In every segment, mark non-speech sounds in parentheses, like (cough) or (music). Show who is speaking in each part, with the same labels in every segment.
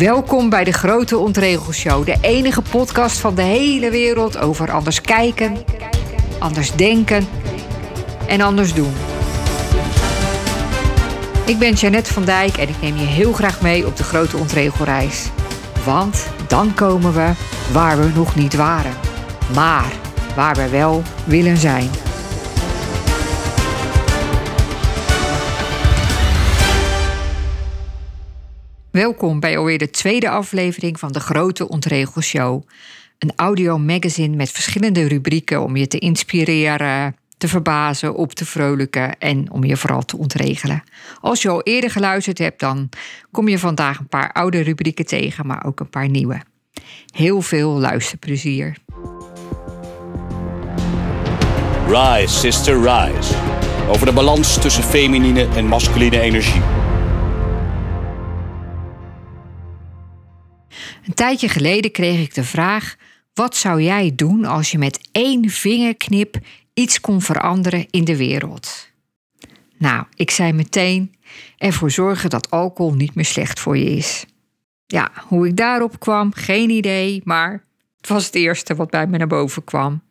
Speaker 1: Welkom bij de Grote Ontregelshow, de enige podcast van de hele wereld over anders kijken, anders denken en anders doen. Ik ben Jeannette van Dijk en ik neem je heel graag mee op de Grote Ontregelreis. Want dan komen we waar we nog niet waren, maar waar we wel willen zijn. Welkom bij alweer de tweede aflevering van de Grote Ontregelshow. Een audio magazine met verschillende rubrieken om je te inspireren, te verbazen, op te vrolijken en om je vooral te ontregelen. Als je al eerder geluisterd hebt, dan kom je vandaag een paar oude rubrieken tegen, maar ook een paar nieuwe. Heel veel luisterplezier.
Speaker 2: Rise, sister, rise. Over de balans tussen feminine en masculine energie.
Speaker 1: Een tijdje geleden kreeg ik de vraag: wat zou jij doen als je met één vingerknip iets kon veranderen in de wereld? Nou, ik zei meteen: ervoor zorgen dat alcohol niet meer slecht voor je is. Ja, hoe ik daarop kwam, geen idee, maar het was het eerste wat bij me naar boven kwam.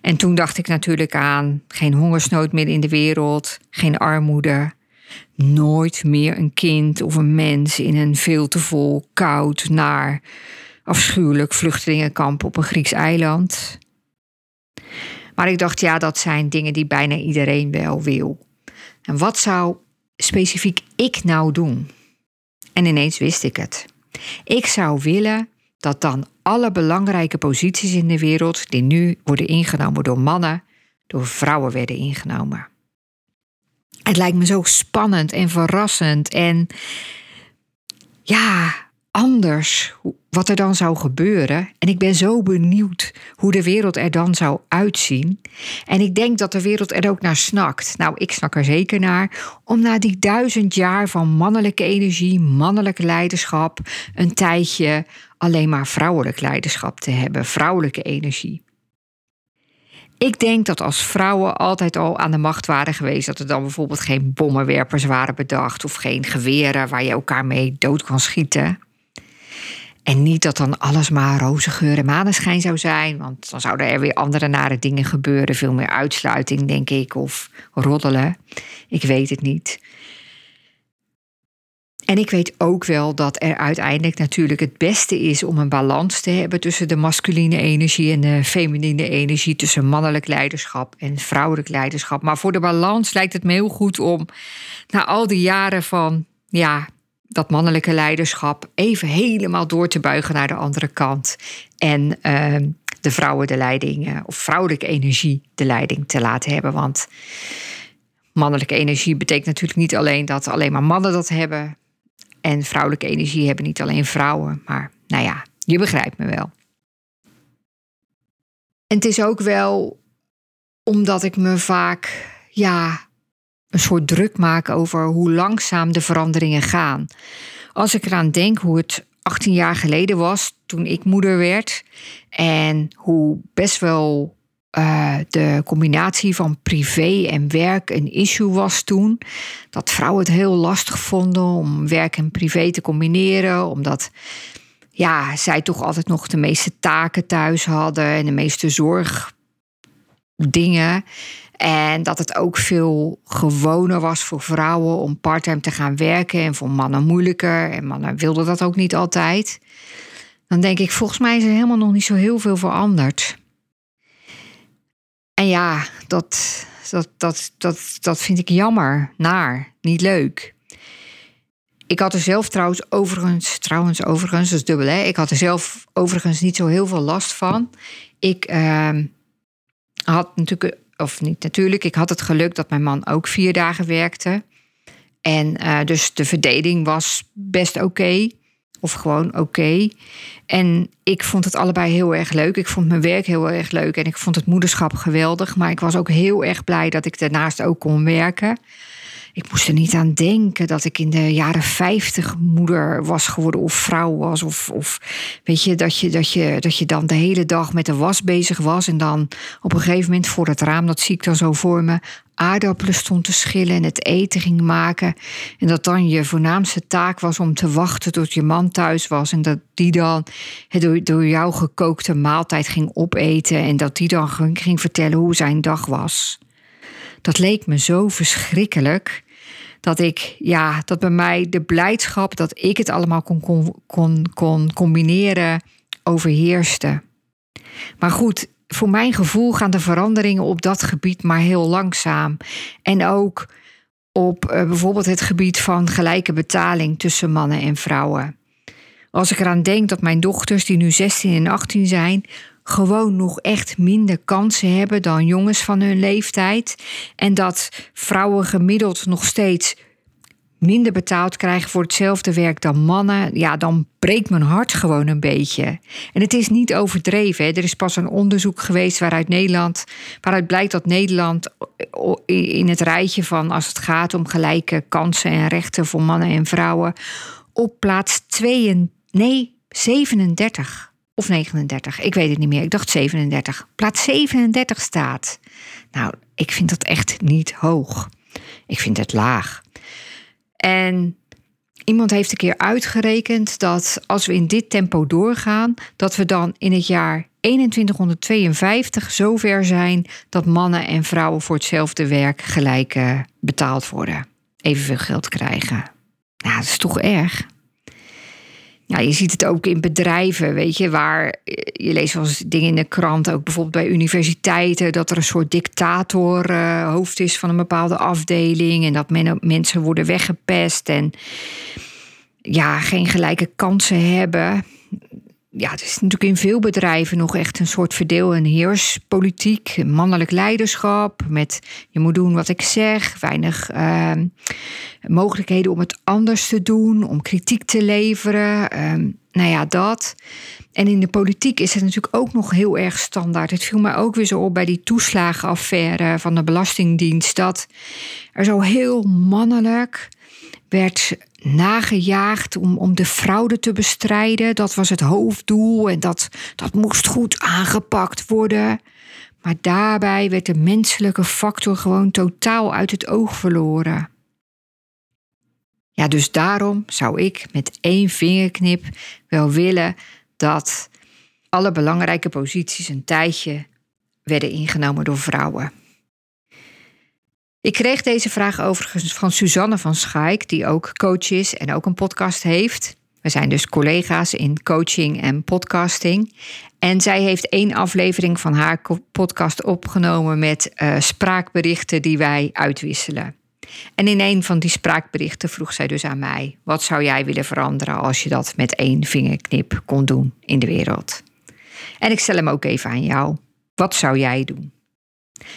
Speaker 1: En toen dacht ik natuurlijk aan geen hongersnood meer in de wereld, geen armoede, nooit meer een kind of een mens in een veel te vol, koud, naar, afschuwelijk vluchtelingenkamp op een Grieks eiland. Maar ik dacht, ja, dat zijn dingen die bijna iedereen wel wil. En wat zou specifiek ik nou doen? En ineens wist ik het. Ik zou willen dat dan alle belangrijke posities in de wereld, die nu worden ingenomen door mannen, door vrouwen werden ingenomen. Het lijkt me zo spannend en verrassend en ja, anders wat er dan zou gebeuren. En ik ben zo benieuwd hoe de wereld er dan zou uitzien. En ik denk dat de wereld er ook naar snakt. Nou, ik snak er zeker naar. Om na die duizend jaar van mannelijke energie, mannelijk leiderschap, een tijdje alleen maar vrouwelijk leiderschap te hebben, vrouwelijke energie. Ik denk dat als vrouwen altijd al aan de macht waren geweest, dat er dan bijvoorbeeld geen bommenwerpers waren bedacht of geen geweren waar je elkaar mee dood kan schieten. En niet dat dan alles maar roze geur en maneschijn zou zijn, want dan zouden er weer andere nare dingen gebeuren. Veel meer uitsluiting, denk ik, of roddelen. Ik weet het niet. En ik weet ook wel dat er uiteindelijk natuurlijk het beste is om een balans te hebben tussen de masculine energie en de feminine energie, tussen mannelijk leiderschap en vrouwelijk leiderschap. Maar voor de balans lijkt het me heel goed om na al die jaren van ja, dat mannelijke leiderschap even helemaal door te buigen naar de andere kant. En uh, de vrouwen de leiding, uh, of vrouwelijke energie de leiding te laten hebben. Want mannelijke energie betekent natuurlijk niet alleen dat alleen maar mannen dat hebben. En vrouwelijke energie hebben niet alleen vrouwen. Maar nou ja, je begrijpt me wel. En het is ook wel omdat ik me vaak, ja, een soort druk maak over hoe langzaam de veranderingen gaan. Als ik eraan denk hoe het 18 jaar geleden was toen ik moeder werd en hoe best wel uh, de combinatie van privé en werk een issue was toen. Dat vrouwen het heel lastig vonden om werk en privé te combineren, omdat ja, zij toch altijd nog de meeste taken thuis hadden en de meeste zorgdingen. En dat het ook veel gewoner was voor vrouwen om parttime te gaan werken en voor mannen moeilijker. En mannen wilden dat ook niet altijd. Dan denk ik, volgens mij is er helemaal nog niet zo heel veel veranderd. En ja, dat, dat, dat, dat, dat vind ik jammer, naar, niet leuk. Ik had er zelf trouwens overigens, trouwens overigens, dat is dubbel hè. Ik had er zelf overigens niet zo heel veel last van. Ik uh, had natuurlijk, of niet natuurlijk, ik had het geluk dat mijn man ook vier dagen werkte. En uh, dus de verdeling was best oké. Of gewoon oké. En ik vond het allebei heel erg leuk. Ik vond mijn werk heel erg leuk en ik vond het moederschap geweldig. Maar ik was ook heel erg blij dat ik daarnaast ook kon werken. Ik moest er niet aan denken dat ik in de jaren 50 moeder was geworden of vrouw was. Of, of weet je dat, je, dat je, dat je dan de hele dag met de was bezig was. En dan op een gegeven moment voor het raam, dat zie ik dan zo voor me, aardappelen stond te schillen en het eten ging maken. En dat dan je voornaamste taak was om te wachten tot je man thuis was. En dat die dan het door, door jou gekookte maaltijd ging opeten. En dat die dan ging vertellen hoe zijn dag was. Dat leek me zo verschrikkelijk. Dat ik, ja, dat bij mij de blijdschap dat ik het allemaal kon, kon, kon, kon combineren overheerste. Maar goed, voor mijn gevoel gaan de veranderingen op dat gebied maar heel langzaam. En ook op uh, bijvoorbeeld het gebied van gelijke betaling tussen mannen en vrouwen. Als ik eraan denk dat mijn dochters, die nu 16 en 18 zijn, gewoon nog echt minder kansen hebben dan jongens van hun leeftijd. En dat vrouwen gemiddeld nog steeds minder betaald krijgen voor hetzelfde werk dan mannen, ja, dan breekt mijn hart gewoon een beetje. En het is niet overdreven. Hè. Er is pas een onderzoek geweest waaruit Nederland, waaruit blijkt dat Nederland in het rijtje van als het gaat om gelijke kansen en rechten voor mannen en vrouwen op plaats 2, nee, 37 of 39, ik weet het niet meer. Ik dacht 37. Plaats 37 staat. Nou, ik vind dat echt niet hoog. Ik vind het laag. En iemand heeft een keer uitgerekend dat als we in dit tempo doorgaan, dat we dan in het jaar 2152 zover zijn dat mannen en vrouwen voor hetzelfde werk gelijk betaald worden. Evenveel geld krijgen. Nou, dat is toch erg. Ja, je ziet het ook in bedrijven, weet je, waar je leest wel eens dingen in de krant, ook bijvoorbeeld bij universiteiten, dat er een soort dictator uh, hoofd is van een bepaalde afdeling en dat men, mensen worden weggepest en ja, geen gelijke kansen hebben ja, het is natuurlijk in veel bedrijven nog echt een soort verdeel- en heerspolitiek. Mannelijk leiderschap met je moet doen wat ik zeg. Weinig uh, mogelijkheden om het anders te doen, om kritiek te leveren. Uh, nou ja, dat. En in de politiek is het natuurlijk ook nog heel erg standaard. Het viel mij ook weer zo op bij die toeslagenaffaire van de Belastingdienst. Dat er zo heel mannelijk werd nagejaagd om, om de fraude te bestrijden. Dat was het hoofddoel en dat, dat moest goed aangepakt worden. Maar daarbij werd de menselijke factor gewoon totaal uit het oog verloren. Ja, dus daarom zou ik met één vingerknip wel willen dat alle belangrijke posities een tijdje werden ingenomen door vrouwen. Ik kreeg deze vraag overigens van Suzanne van Schaik, die ook coach is en ook een podcast heeft. We zijn dus collega's in coaching en podcasting. En zij heeft één aflevering van haar podcast opgenomen met uh, spraakberichten die wij uitwisselen. En in een van die spraakberichten vroeg zij dus aan mij: wat zou jij willen veranderen als je dat met één vingerknip kon doen in de wereld? En ik stel hem ook even aan jou. Wat zou jij doen?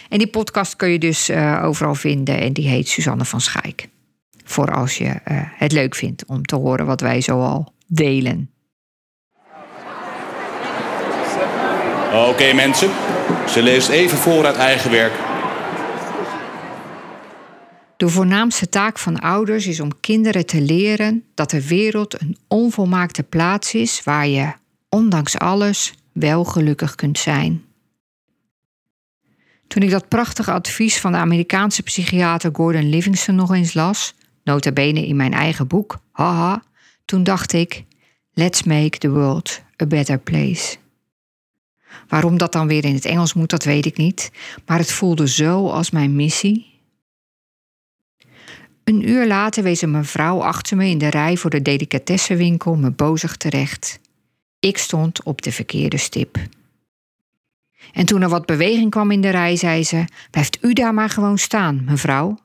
Speaker 1: En die podcast kun je dus uh, overal vinden en die heet Suzanne van Schaik. Voor als je uh, het leuk vindt om te horen wat wij zoal delen.
Speaker 2: Oké okay, mensen, ze leest even voor uit eigen werk.
Speaker 1: De voornaamste taak van ouders is om kinderen te leren dat de wereld een onvolmaakte plaats is waar je, ondanks alles, wel gelukkig kunt zijn. Toen ik dat prachtige advies van de Amerikaanse psychiater Gordon Livingston nog eens las, nota bene in mijn eigen boek, haha, toen dacht ik: let's make the world a better place. Waarom dat dan weer in het Engels moet, dat weet ik niet, maar het voelde zo als mijn missie. Een uur later wees een mevrouw achter me in de rij voor de delicatessenwinkel me bozig terecht. Ik stond op de verkeerde stip. En toen er wat beweging kwam in de rij, zei ze: Blijft u daar maar gewoon staan, mevrouw.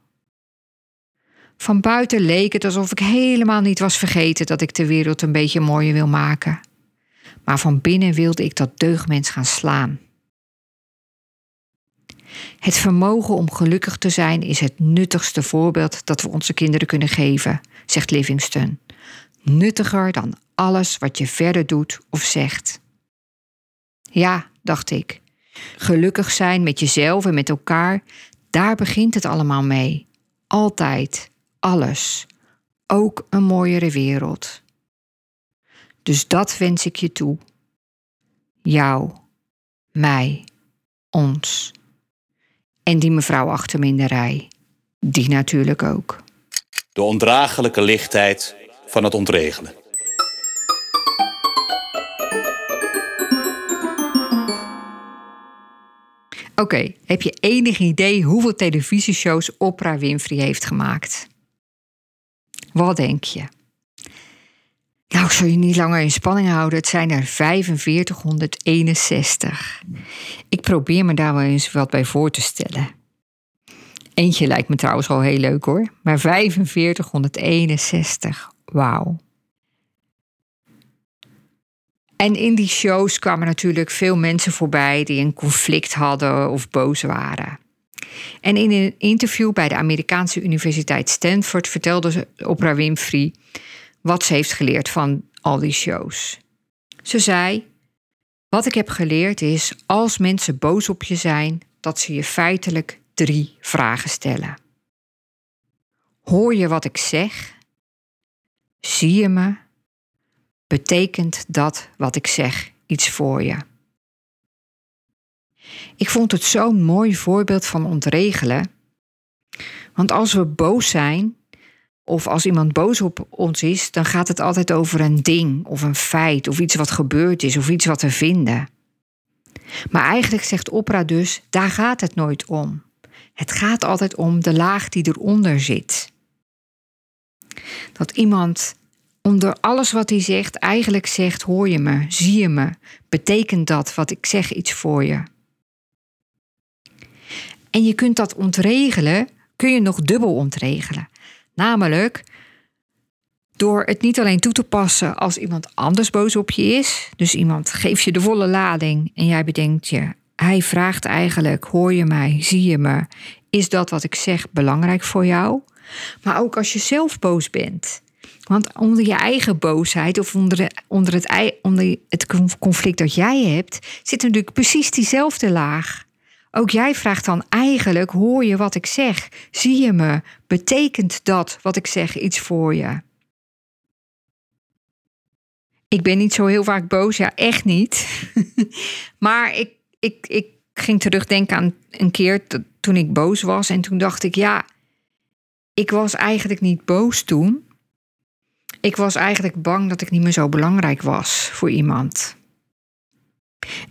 Speaker 1: Van buiten leek het alsof ik helemaal niet was vergeten dat ik de wereld een beetje mooier wil maken. Maar van binnen wilde ik dat deugdmens gaan slaan. Het vermogen om gelukkig te zijn is het nuttigste voorbeeld dat we onze kinderen kunnen geven, zegt Livingston. Nuttiger dan alles wat je verder doet of zegt. Ja, dacht ik, Gelukkig zijn met jezelf en met elkaar, daar begint het allemaal mee. Altijd, alles. Ook een mooiere wereld. Dus dat wens ik je toe. Jou, mij, ons. En die mevrouw achter me in de rij. Die natuurlijk ook.
Speaker 2: De ondraaglijke lichtheid van het ontregelen.
Speaker 1: Oké, heb je enig idee hoeveel televisieshows Oprah Winfrey heeft gemaakt? Wat denk je? Nou, ik zal je niet langer in spanning houden. Het zijn er 4561. Ik probeer me daar wel eens wat bij voor te stellen. Eentje lijkt me trouwens al heel leuk hoor. Maar 4561, wauw. En in die shows kwamen natuurlijk veel mensen voorbij die een conflict hadden of boos waren. En in een interview bij de Amerikaanse Universiteit Stanford vertelde Oprah Winfrey wat ze heeft geleerd van al die shows. Ze zei: Wat ik heb geleerd is als mensen boos op je zijn, dat ze je feitelijk drie vragen stellen. Hoor je wat ik zeg? Zie je me? Betekent dat wat ik zeg iets voor je? Ik vond het zo'n mooi voorbeeld van ontregelen. Want als we boos zijn, of als iemand boos op ons is, dan gaat het altijd over een ding of een feit of iets wat gebeurd is of iets wat we vinden. Maar eigenlijk zegt opera dus, daar gaat het nooit om. Het gaat altijd om de laag die eronder zit. Dat iemand onder alles wat hij zegt eigenlijk zegt: hoor je me, zie je me, betekent dat wat ik zeg iets voor je. En je kunt dat ontregelen, kun je nog dubbel ontregelen. Namelijk door het niet alleen toe te passen als iemand anders boos op je is. Dus iemand geeft je de volle lading en jij bedenkt je, hij vraagt eigenlijk: hoor je mij, zie je me? Is dat wat ik zeg belangrijk voor jou? Maar ook als je zelf boos bent. Want onder je eigen boosheid of onder, onder, het, onder het conflict dat jij hebt, zit natuurlijk precies diezelfde laag. Ook jij vraagt dan eigenlijk: hoor je wat ik zeg? Zie je me? Betekent dat wat ik zeg iets voor je? Ik ben niet zo heel vaak boos, ja, echt niet. (laughs) maar ik, ik, ik ging terugdenken aan een keer toen ik boos was. En toen dacht ik, ja, ik was eigenlijk niet boos toen. Ik was eigenlijk bang dat ik niet meer zo belangrijk was voor iemand.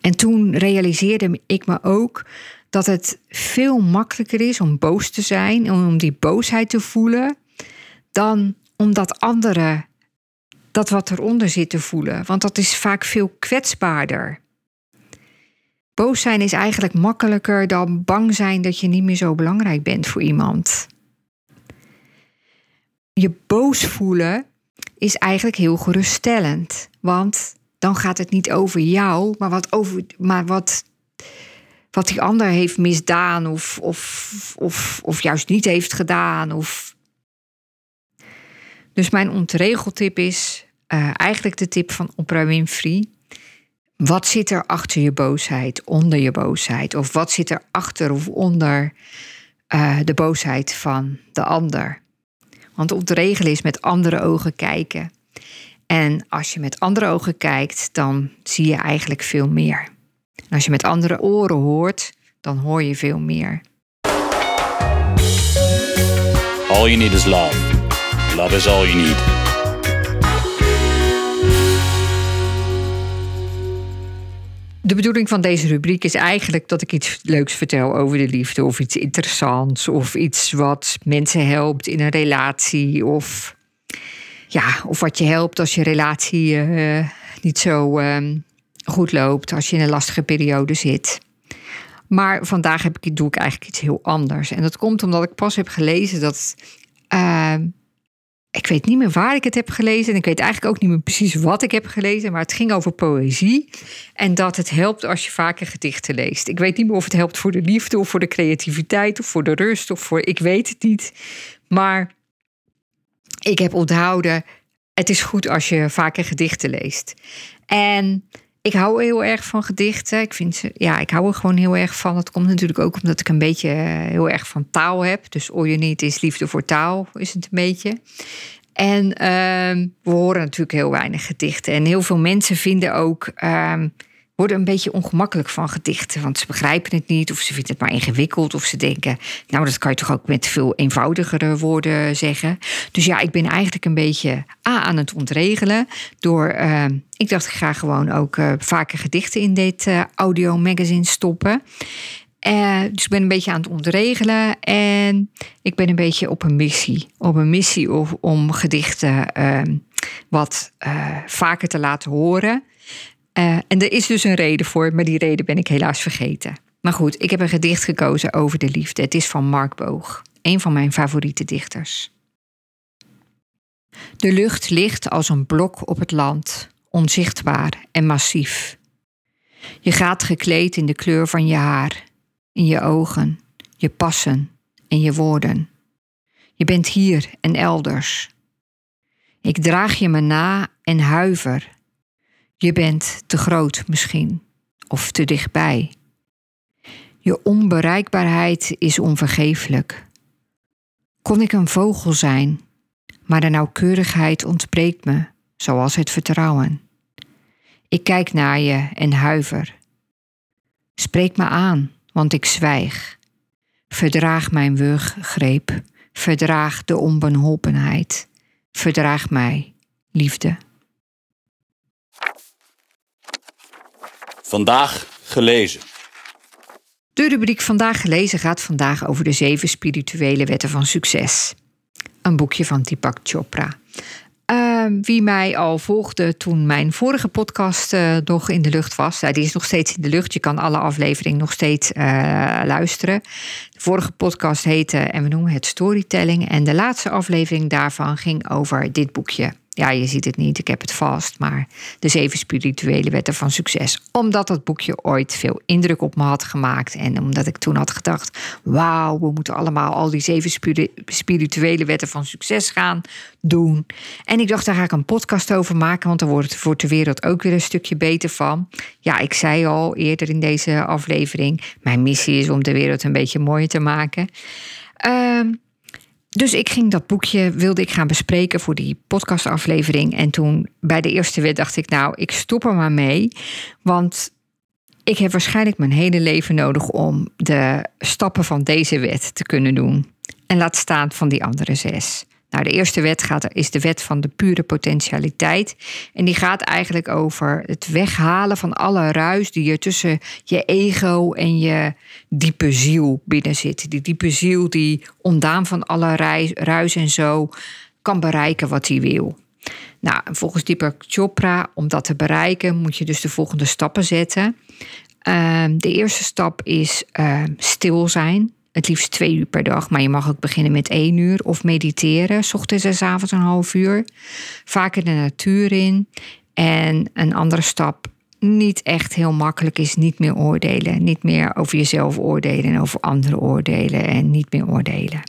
Speaker 1: En toen realiseerde ik me ook dat het veel makkelijker is om boos te zijn, om die boosheid te voelen, dan om dat andere, dat wat eronder zit te voelen. Want dat is vaak veel kwetsbaarder. Boos zijn is eigenlijk makkelijker dan bang zijn dat je niet meer zo belangrijk bent voor iemand. Je boos voelen is eigenlijk heel geruststellend. Want dan gaat het niet over jou, maar wat, over, maar wat, wat die ander heeft misdaan of, of, of, of juist niet heeft gedaan. Of... Dus mijn ontregeltip is uh, eigenlijk de tip van Oprah Winfrey. Wat zit er achter je boosheid, onder je boosheid? Of wat zit er achter of onder uh, de boosheid van de ander? Want ontregelen is met andere ogen kijken. En als je met andere ogen kijkt, dan zie je eigenlijk veel meer. En als je met andere oren hoort, dan hoor je veel meer.
Speaker 2: All you need is love. Love is all you need.
Speaker 1: De bedoeling van deze rubriek is eigenlijk dat ik iets leuks vertel over de liefde, of iets interessants, of iets wat mensen helpt in een relatie, of, ja, of wat je helpt als je relatie uh, niet zo uh, goed loopt, als je in een lastige periode zit. Maar vandaag heb ik, doe ik eigenlijk iets heel anders. En dat komt omdat ik pas heb gelezen dat uh, ik weet niet meer waar ik het heb gelezen. En ik weet eigenlijk ook niet meer precies wat ik heb gelezen. Maar het ging over poëzie. En dat het helpt als je vaker gedichten leest. Ik weet niet meer of het helpt voor de liefde of voor de creativiteit of voor de rust of voor. Ik weet het niet. Maar ik heb onthouden. Het is goed als je vaker gedichten leest. En ik hou heel erg van gedichten. Ik vind ze, ja, ik hou er gewoon heel erg van. Dat komt natuurlijk ook omdat ik een beetje eh, heel erg van taal heb. Dus all you need is liefde voor taal, is het een beetje. En uh, we horen natuurlijk heel weinig gedichten. En heel veel mensen vinden ook, uh, worden een beetje ongemakkelijk van gedichten. Want ze begrijpen het niet, of ze vinden het maar ingewikkeld, of ze denken, nou, dat kan je toch ook met veel eenvoudigere woorden zeggen. Dus ja, ik ben eigenlijk een beetje A aan het ontregelen. Door, uh, ik dacht, ik ga gewoon ook uh, vaker gedichten in dit uh, audio magazine stoppen. Dus ik ben een beetje aan het ontregelen en ik ben een beetje op een missie. Op een missie om, om gedichten wat vaker te laten horen. Uh, en er is dus een reden voor, maar die reden ben ik helaas vergeten. Maar goed, ik heb een gedicht gekozen over de liefde. Het is van Mark Boog, een van mijn favoriete dichters. De lucht ligt als een blok op het land, onzichtbaar en massief. Je gaat gekleed in de kleur van je haar, in je ogen, je passen en je woorden. Je bent hier en elders. Ik draag je me na en huiver je bent te groot misschien, of te dichtbij. Je onbereikbaarheid is onvergeeflijk. Kon ik een vogel zijn, maar de nauwkeurigheid ontbreekt me, zoals het vertrouwen. Ik kijk naar je en huiver. Spreek me aan, want ik zwijg. Verdraag mijn wurggreep, verdraag de onbeholpenheid, verdraag mij, liefde.
Speaker 2: Vandaag gelezen.
Speaker 1: De rubriek Vandaag gelezen gaat vandaag over de zeven spirituele wetten van succes. Een boekje van Deepak Chopra. Uh, wie mij al volgde toen mijn vorige podcast uh, nog in de lucht was, uh, die is nog steeds in de lucht. Je kan alle afleveringen nog steeds uh, luisteren. De vorige podcast heette, en we noemen het storytelling. En de laatste aflevering daarvan ging over dit boekje ja, je ziet het niet, ik heb het vast, maar de zeven spirituele wetten van succes. Omdat dat boekje ooit veel indruk op me had gemaakt en omdat ik toen had gedacht, wauw, we moeten allemaal al die zeven spirituele wetten van succes gaan doen. En ik dacht, daar ga ik een podcast over maken, want dan wordt, wordt de wereld ook weer een stukje beter van. Ja, ik zei al eerder in deze aflevering, mijn missie is om de wereld een beetje mooier te maken. Uh, dus ik ging dat boekje, wilde ik gaan bespreken voor die podcastaflevering. En toen bij de eerste wet dacht ik, nou, ik stop er maar mee. Want ik heb waarschijnlijk mijn hele leven nodig om de stappen van deze wet te kunnen doen. En laat staan van die andere zes. Nou, de eerste wet gaat, is de wet van de pure potentialiteit. En die gaat eigenlijk over het weghalen van alle ruis die er tussen je ego en je diepe ziel binnen zit. Die diepe ziel die ondaan van alle ruis en zo kan bereiken wat hij wil. Nou, volgens Deepak Chopra, om dat te bereiken, moet je dus de volgende stappen zetten. Ehm, de eerste stap is ehm, stil zijn. Het liefst twee uur per dag, maar je mag ook beginnen met één uur. Of mediteren, s ochtends en s avonds een half uur. Vaker de natuur in. En een andere stap, niet echt heel makkelijk, is niet meer oordelen. Niet meer over jezelf oordelen en over anderen oordelen en niet meer oordelen.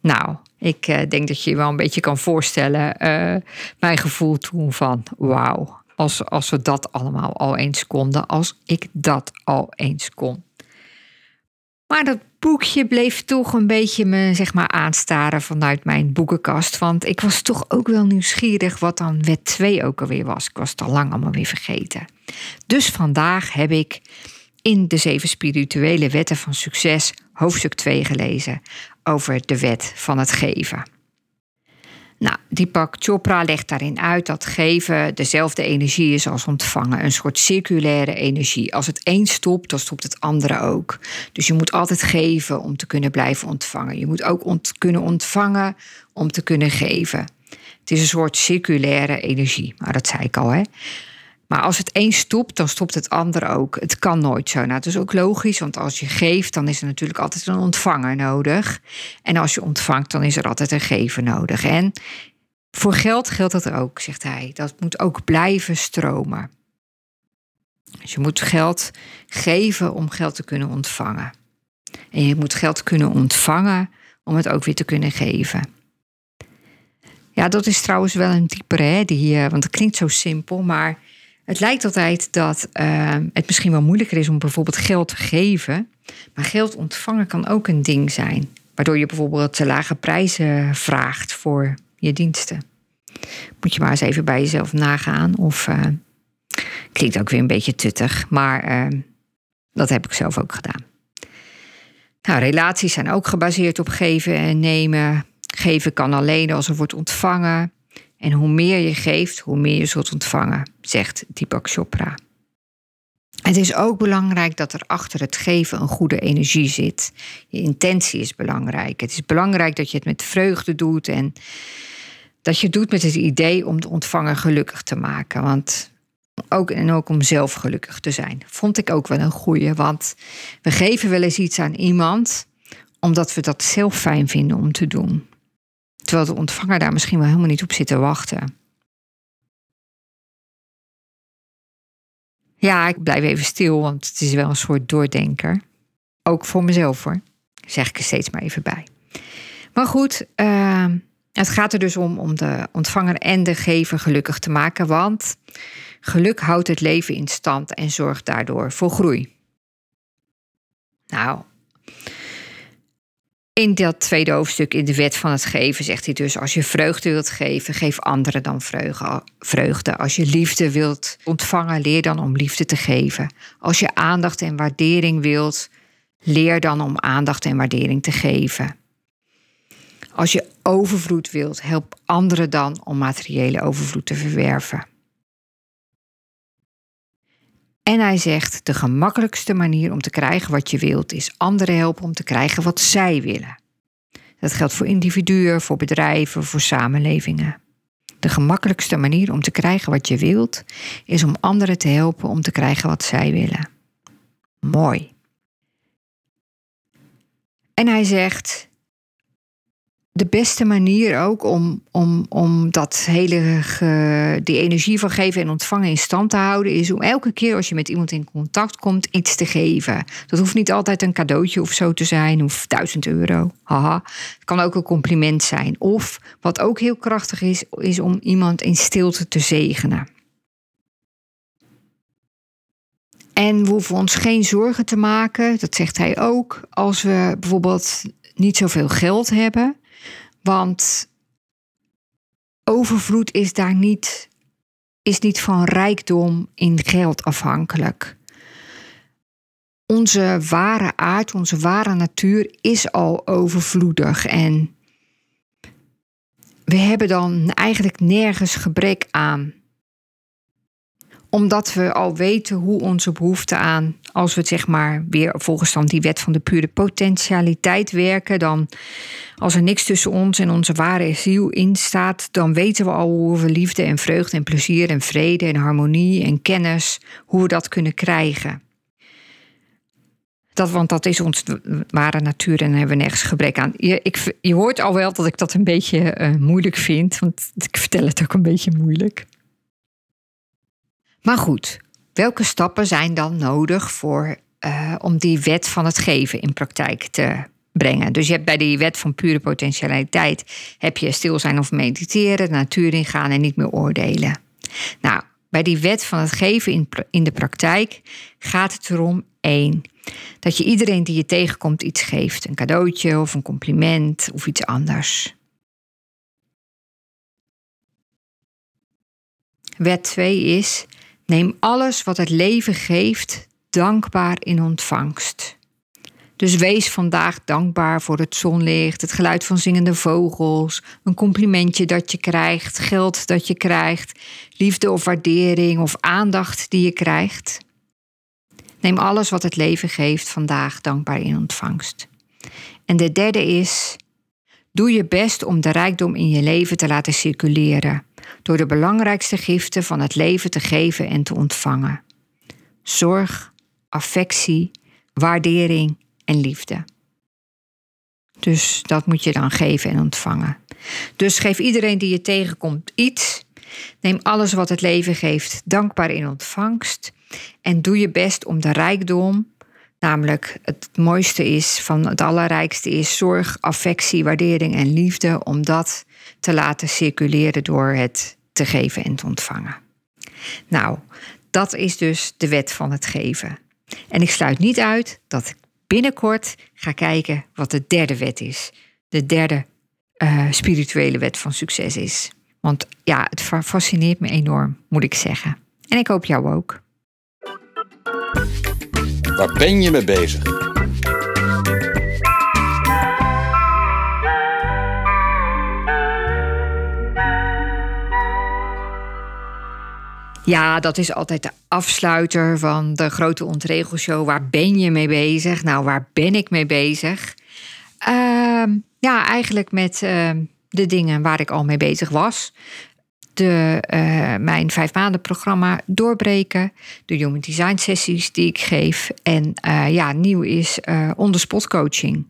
Speaker 1: Nou, ik uh, denk dat je je wel een beetje kan voorstellen. Uh, mijn gevoel toen van wauw, als, als we dat allemaal al eens konden, als ik dat al eens kon. Maar dat boekje bleef toch een beetje me zeg maar, aanstaren vanuit mijn boekenkast. Want ik was toch ook wel nieuwsgierig wat dan wet 2 ook alweer was. Ik was het al lang allemaal weer vergeten. Dus vandaag heb ik in de zeven spirituele wetten van succes hoofdstuk 2 gelezen over de wet van het geven. Nou, Deepak Chopra legt daarin uit dat geven dezelfde energie is als ontvangen. Een soort circulaire energie. Als het een stopt, dan stopt het andere ook. Dus je moet altijd geven om te kunnen blijven ontvangen. Je moet ook kunnen ontvangen om te kunnen geven. Het is een soort circulaire energie. Maar dat zei ik al, hè. Maar als het een stopt, dan stopt het andere ook. Het kan nooit zo. Nou, dat is ook logisch, want als je geeft, dan is er natuurlijk altijd een ontvanger nodig. En als je ontvangt, dan is er altijd een gever nodig. En voor geld geldt dat ook, zegt hij. Dat moet ook blijven stromen. Dus je moet geld geven om geld te kunnen ontvangen. En je moet geld kunnen ontvangen om het ook weer te kunnen geven. Ja, dat is trouwens wel een diepere, hè, die, want het klinkt zo simpel, maar het lijkt altijd dat uh, het misschien wel moeilijker is om bijvoorbeeld geld te geven. Maar geld ontvangen kan ook een ding zijn. Waardoor je bijvoorbeeld te lage prijzen vraagt voor je diensten. Moet je maar eens even bij jezelf nagaan. Of uh, Klinkt ook weer een beetje tuttig, maar ehm, dat heb ik zelf ook gedaan. Nou, relaties zijn ook gebaseerd op geven en nemen. Geven kan alleen als er wordt ontvangen. En hoe meer je geeft, hoe meer je zult ontvangen, zegt Deepak Chopra. Het is ook belangrijk dat er achter het geven een goede energie zit. Je intentie is belangrijk. Het is belangrijk dat je het met vreugde doet en dat je het doet met het idee om de ontvanger gelukkig te maken. Want ook, en ook om zelf gelukkig te zijn. Vond ik ook wel een goeie. Want we geven wel eens iets aan iemand omdat we dat zelf fijn vinden om te doen. Terwijl de ontvanger daar misschien wel helemaal niet op zit te wachten. Ja, ik blijf even stil, want het is wel een soort doordenker. Ook voor mezelf hoor. Zeg ik er steeds maar even bij. Maar goed, uh, het gaat er dus om om de ontvanger en de gever gelukkig te maken. Want geluk houdt het leven in stand en zorgt daardoor voor groei. Nou, in dat tweede hoofdstuk in de wet van het geven zegt hij dus: als je vreugde wilt geven, geef anderen dan vreugde. Als je liefde wilt ontvangen, leer dan om liefde te geven. Als je aandacht en waardering wilt, leer dan om aandacht en waardering te geven. Als je overvloed wilt, help anderen dan om materiële overvloed te verwerven. En hij zegt: de gemakkelijkste manier om te krijgen wat je wilt, is anderen helpen om te krijgen wat zij willen. Dat geldt voor individuen, voor bedrijven, voor samenlevingen. De gemakkelijkste manier om te krijgen wat je wilt, is om anderen te helpen om te krijgen wat zij willen. Mooi. En hij zegt: de beste manier ook om, om, om dat hele die energie van geven en ontvangen in stand te houden, is om elke keer als je met iemand in contact komt, iets te geven. Dat hoeft niet altijd een cadeautje of zo te zijn, of duizend euro. Haha. Het kan ook een compliment zijn. Of wat ook heel krachtig is, is om iemand in stilte te zegenen. En we hoeven ons geen zorgen te maken, dat zegt hij ook, als we bijvoorbeeld niet zoveel geld hebben. Want overvloed is daar niet, is niet van rijkdom in geld afhankelijk. Onze ware aard, onze ware natuur is al overvloedig en we hebben dan eigenlijk nergens gebrek aan omdat we al weten hoe onze behoefte aan, als we het zeg maar weer volgens dan die wet van de pure potentialiteit werken, dan als er niks tussen ons en onze ware ziel in staat, dan weten we al hoe we liefde en vreugde en plezier en vrede en harmonie en kennis, hoe we dat kunnen krijgen. Dat, want dat is ons ware natuur en daar hebben we nergens gebrek aan. Je, ik, je hoort al wel dat ik dat een beetje uh, moeilijk vind, want ik vertel het ook een beetje moeilijk. Maar goed, welke stappen zijn dan nodig voor, uh, om die wet van het geven in praktijk te brengen? Dus je hebt bij die wet van pure potentialiteit heb je stil zijn of mediteren, de natuur ingaan en niet meer oordelen. Nou, bij die wet van het geven in, in de praktijk gaat het erom één. Dat je iedereen die je tegenkomt iets geeft. Een cadeautje of een compliment of iets anders. Wet 2 is Neem alles wat het leven geeft dankbaar in ontvangst. Dus wees vandaag dankbaar voor het zonlicht, het geluid van zingende vogels, een complimentje dat je krijgt, geld dat je krijgt, liefde of waardering of aandacht die je krijgt. Neem alles wat het leven geeft vandaag dankbaar in ontvangst. En de derde is: doe je best om de rijkdom in je leven te laten circuleren door de belangrijkste giften van het leven te geven en te ontvangen. Zorg, affectie, waardering en liefde. Dus dat moet je dan geven en ontvangen. Dus geef iedereen die je tegenkomt iets. Neem alles wat het leven geeft dankbaar in ontvangst. En doe je best om de rijkdom, namelijk het mooiste is van het allerrijkste is zorg, affectie, waardering en liefde, om dat te laten circuleren door het te geven en te ontvangen. Nou, dat is dus de wet van het geven. En ik sluit niet uit dat ik binnenkort ga kijken wat de derde wet is. De derde uh, spirituele wet van succes is. Want ja, het fascineert me enorm, moet ik zeggen. En ik hoop jou ook.
Speaker 2: Waar ben je mee bezig?
Speaker 1: Ja, dat is altijd de afsluiter van de grote ontregelshow. Waar ben je mee bezig? Nou, waar ben ik mee bezig? Ehm, ja, eigenlijk met ehm, de dingen waar ik al mee bezig was. De, uh, mijn vijf maanden programma doorbreken. De human design sessies die ik geef. En uh, ja, nieuw is uh, on-the-spot coaching.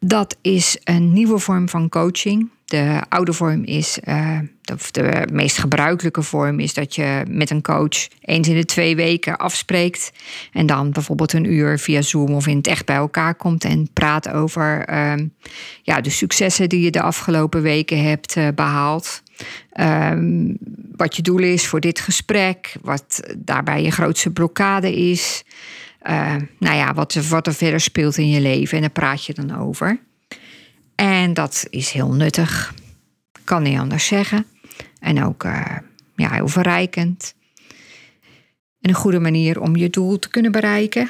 Speaker 1: Dat is een nieuwe vorm van coaching. De oude vorm is, uh, de, de, meest gebruikelijke vorm is dat je met een coach eens in de twee weken afspreekt. En dan bijvoorbeeld een uur via Zoom of in het echt bij elkaar komt en praat over uh, ja, de successen die je de afgelopen weken hebt uh, behaald. Um, wat je doel is voor dit gesprek, wat daarbij je grootste blokkade is. Uh, nou ja, wat, wat er verder speelt in je leven. En daar praat je dan over. En dat is heel nuttig. Kan niet anders zeggen. En ook uh, ja, heel verrijkend. En een goede manier om je doel te kunnen bereiken.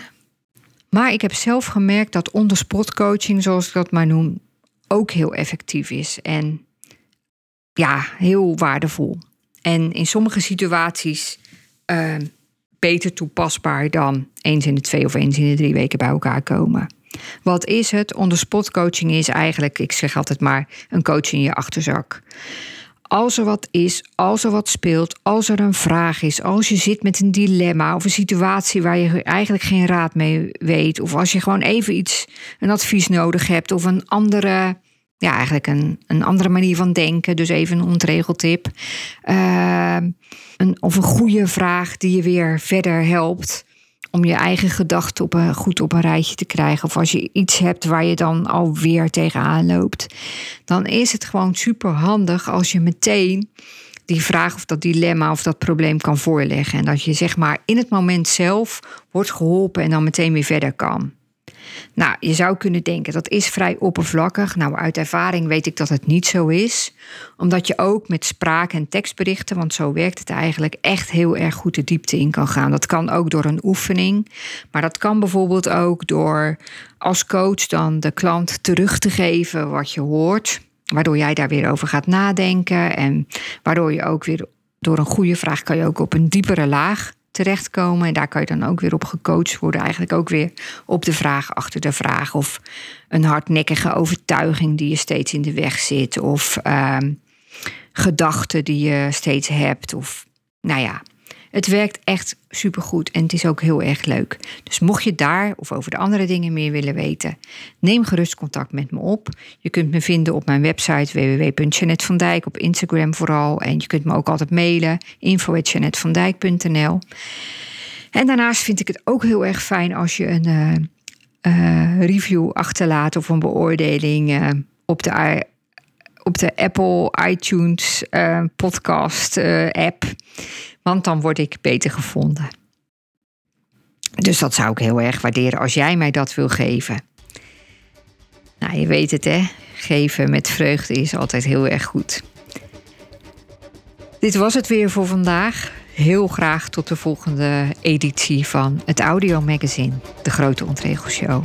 Speaker 1: Maar ik heb zelf gemerkt dat on-the-spot coaching, zoals ik dat maar noem, ook heel effectief is. En ja, heel waardevol. En in sommige situaties uh, beter toepasbaar dan eens in de twee of eens in de drie weken bij elkaar komen. Wat is het? On-the-spot coaching is eigenlijk, ik zeg altijd maar, een coach in je achterzak. Als er wat is, als er wat speelt, als er een vraag is, als je zit met een dilemma of een situatie waar je eigenlijk geen raad mee weet, of als je gewoon even iets, een advies nodig hebt of een andere, ja, eigenlijk een, een andere manier van denken, dus even een ontregeltip, uh, een, of een goede vraag die je weer verder helpt om je eigen gedachten op een, goed op een rijtje te krijgen. Of als je iets hebt waar je dan alweer tegenaan loopt. Dan is het gewoon super handig als je meteen die vraag of dat dilemma of dat probleem kan voorleggen. En dat je zeg maar in het moment zelf wordt geholpen en dan meteen weer verder kan. Nou, je zou kunnen denken dat is vrij oppervlakkig. Nou, uit ervaring weet ik dat het niet zo is. Omdat je ook met spraak- en tekstberichten, want zo werkt het eigenlijk, echt heel erg goed de diepte in kan gaan. Dat kan ook door een oefening. Maar dat kan bijvoorbeeld ook door als coach dan de klant terug te geven wat je hoort. Waardoor jij daar weer over gaat nadenken. En waardoor je ook weer door een goede vraag kan je ook op een diepere laag terechtkomen. En daar kan je dan ook weer op gecoacht worden. Eigenlijk ook weer op de vraag achter de vraag. Of een hardnekkige overtuiging die je steeds in de weg zit. Of uh, gedachten die je steeds hebt. Of nou ja, het werkt echt supergoed en het is ook heel erg leuk. Dus mocht je daar of over de andere dingen meer willen weten, neem gerust contact met me op. Je kunt me vinden op mijn website www.janetvandijk, op Instagram vooral. En je kunt me ook altijd mailen, info.janetvandijk.nl. En daarnaast vind ik het ook heel erg fijn als je een uh, uh, review achterlaat of een beoordeling uh, op de op de Apple iTunes uh, podcast uh, app. Want dan word ik beter gevonden. Dus dat zou ik heel erg waarderen als jij mij dat wil geven. Nou, je weet het hè. Geven met vreugde is altijd heel erg goed. Dit was het weer voor vandaag. Heel graag tot de volgende editie van het Audio Magazine, de Grote Ontregelshow.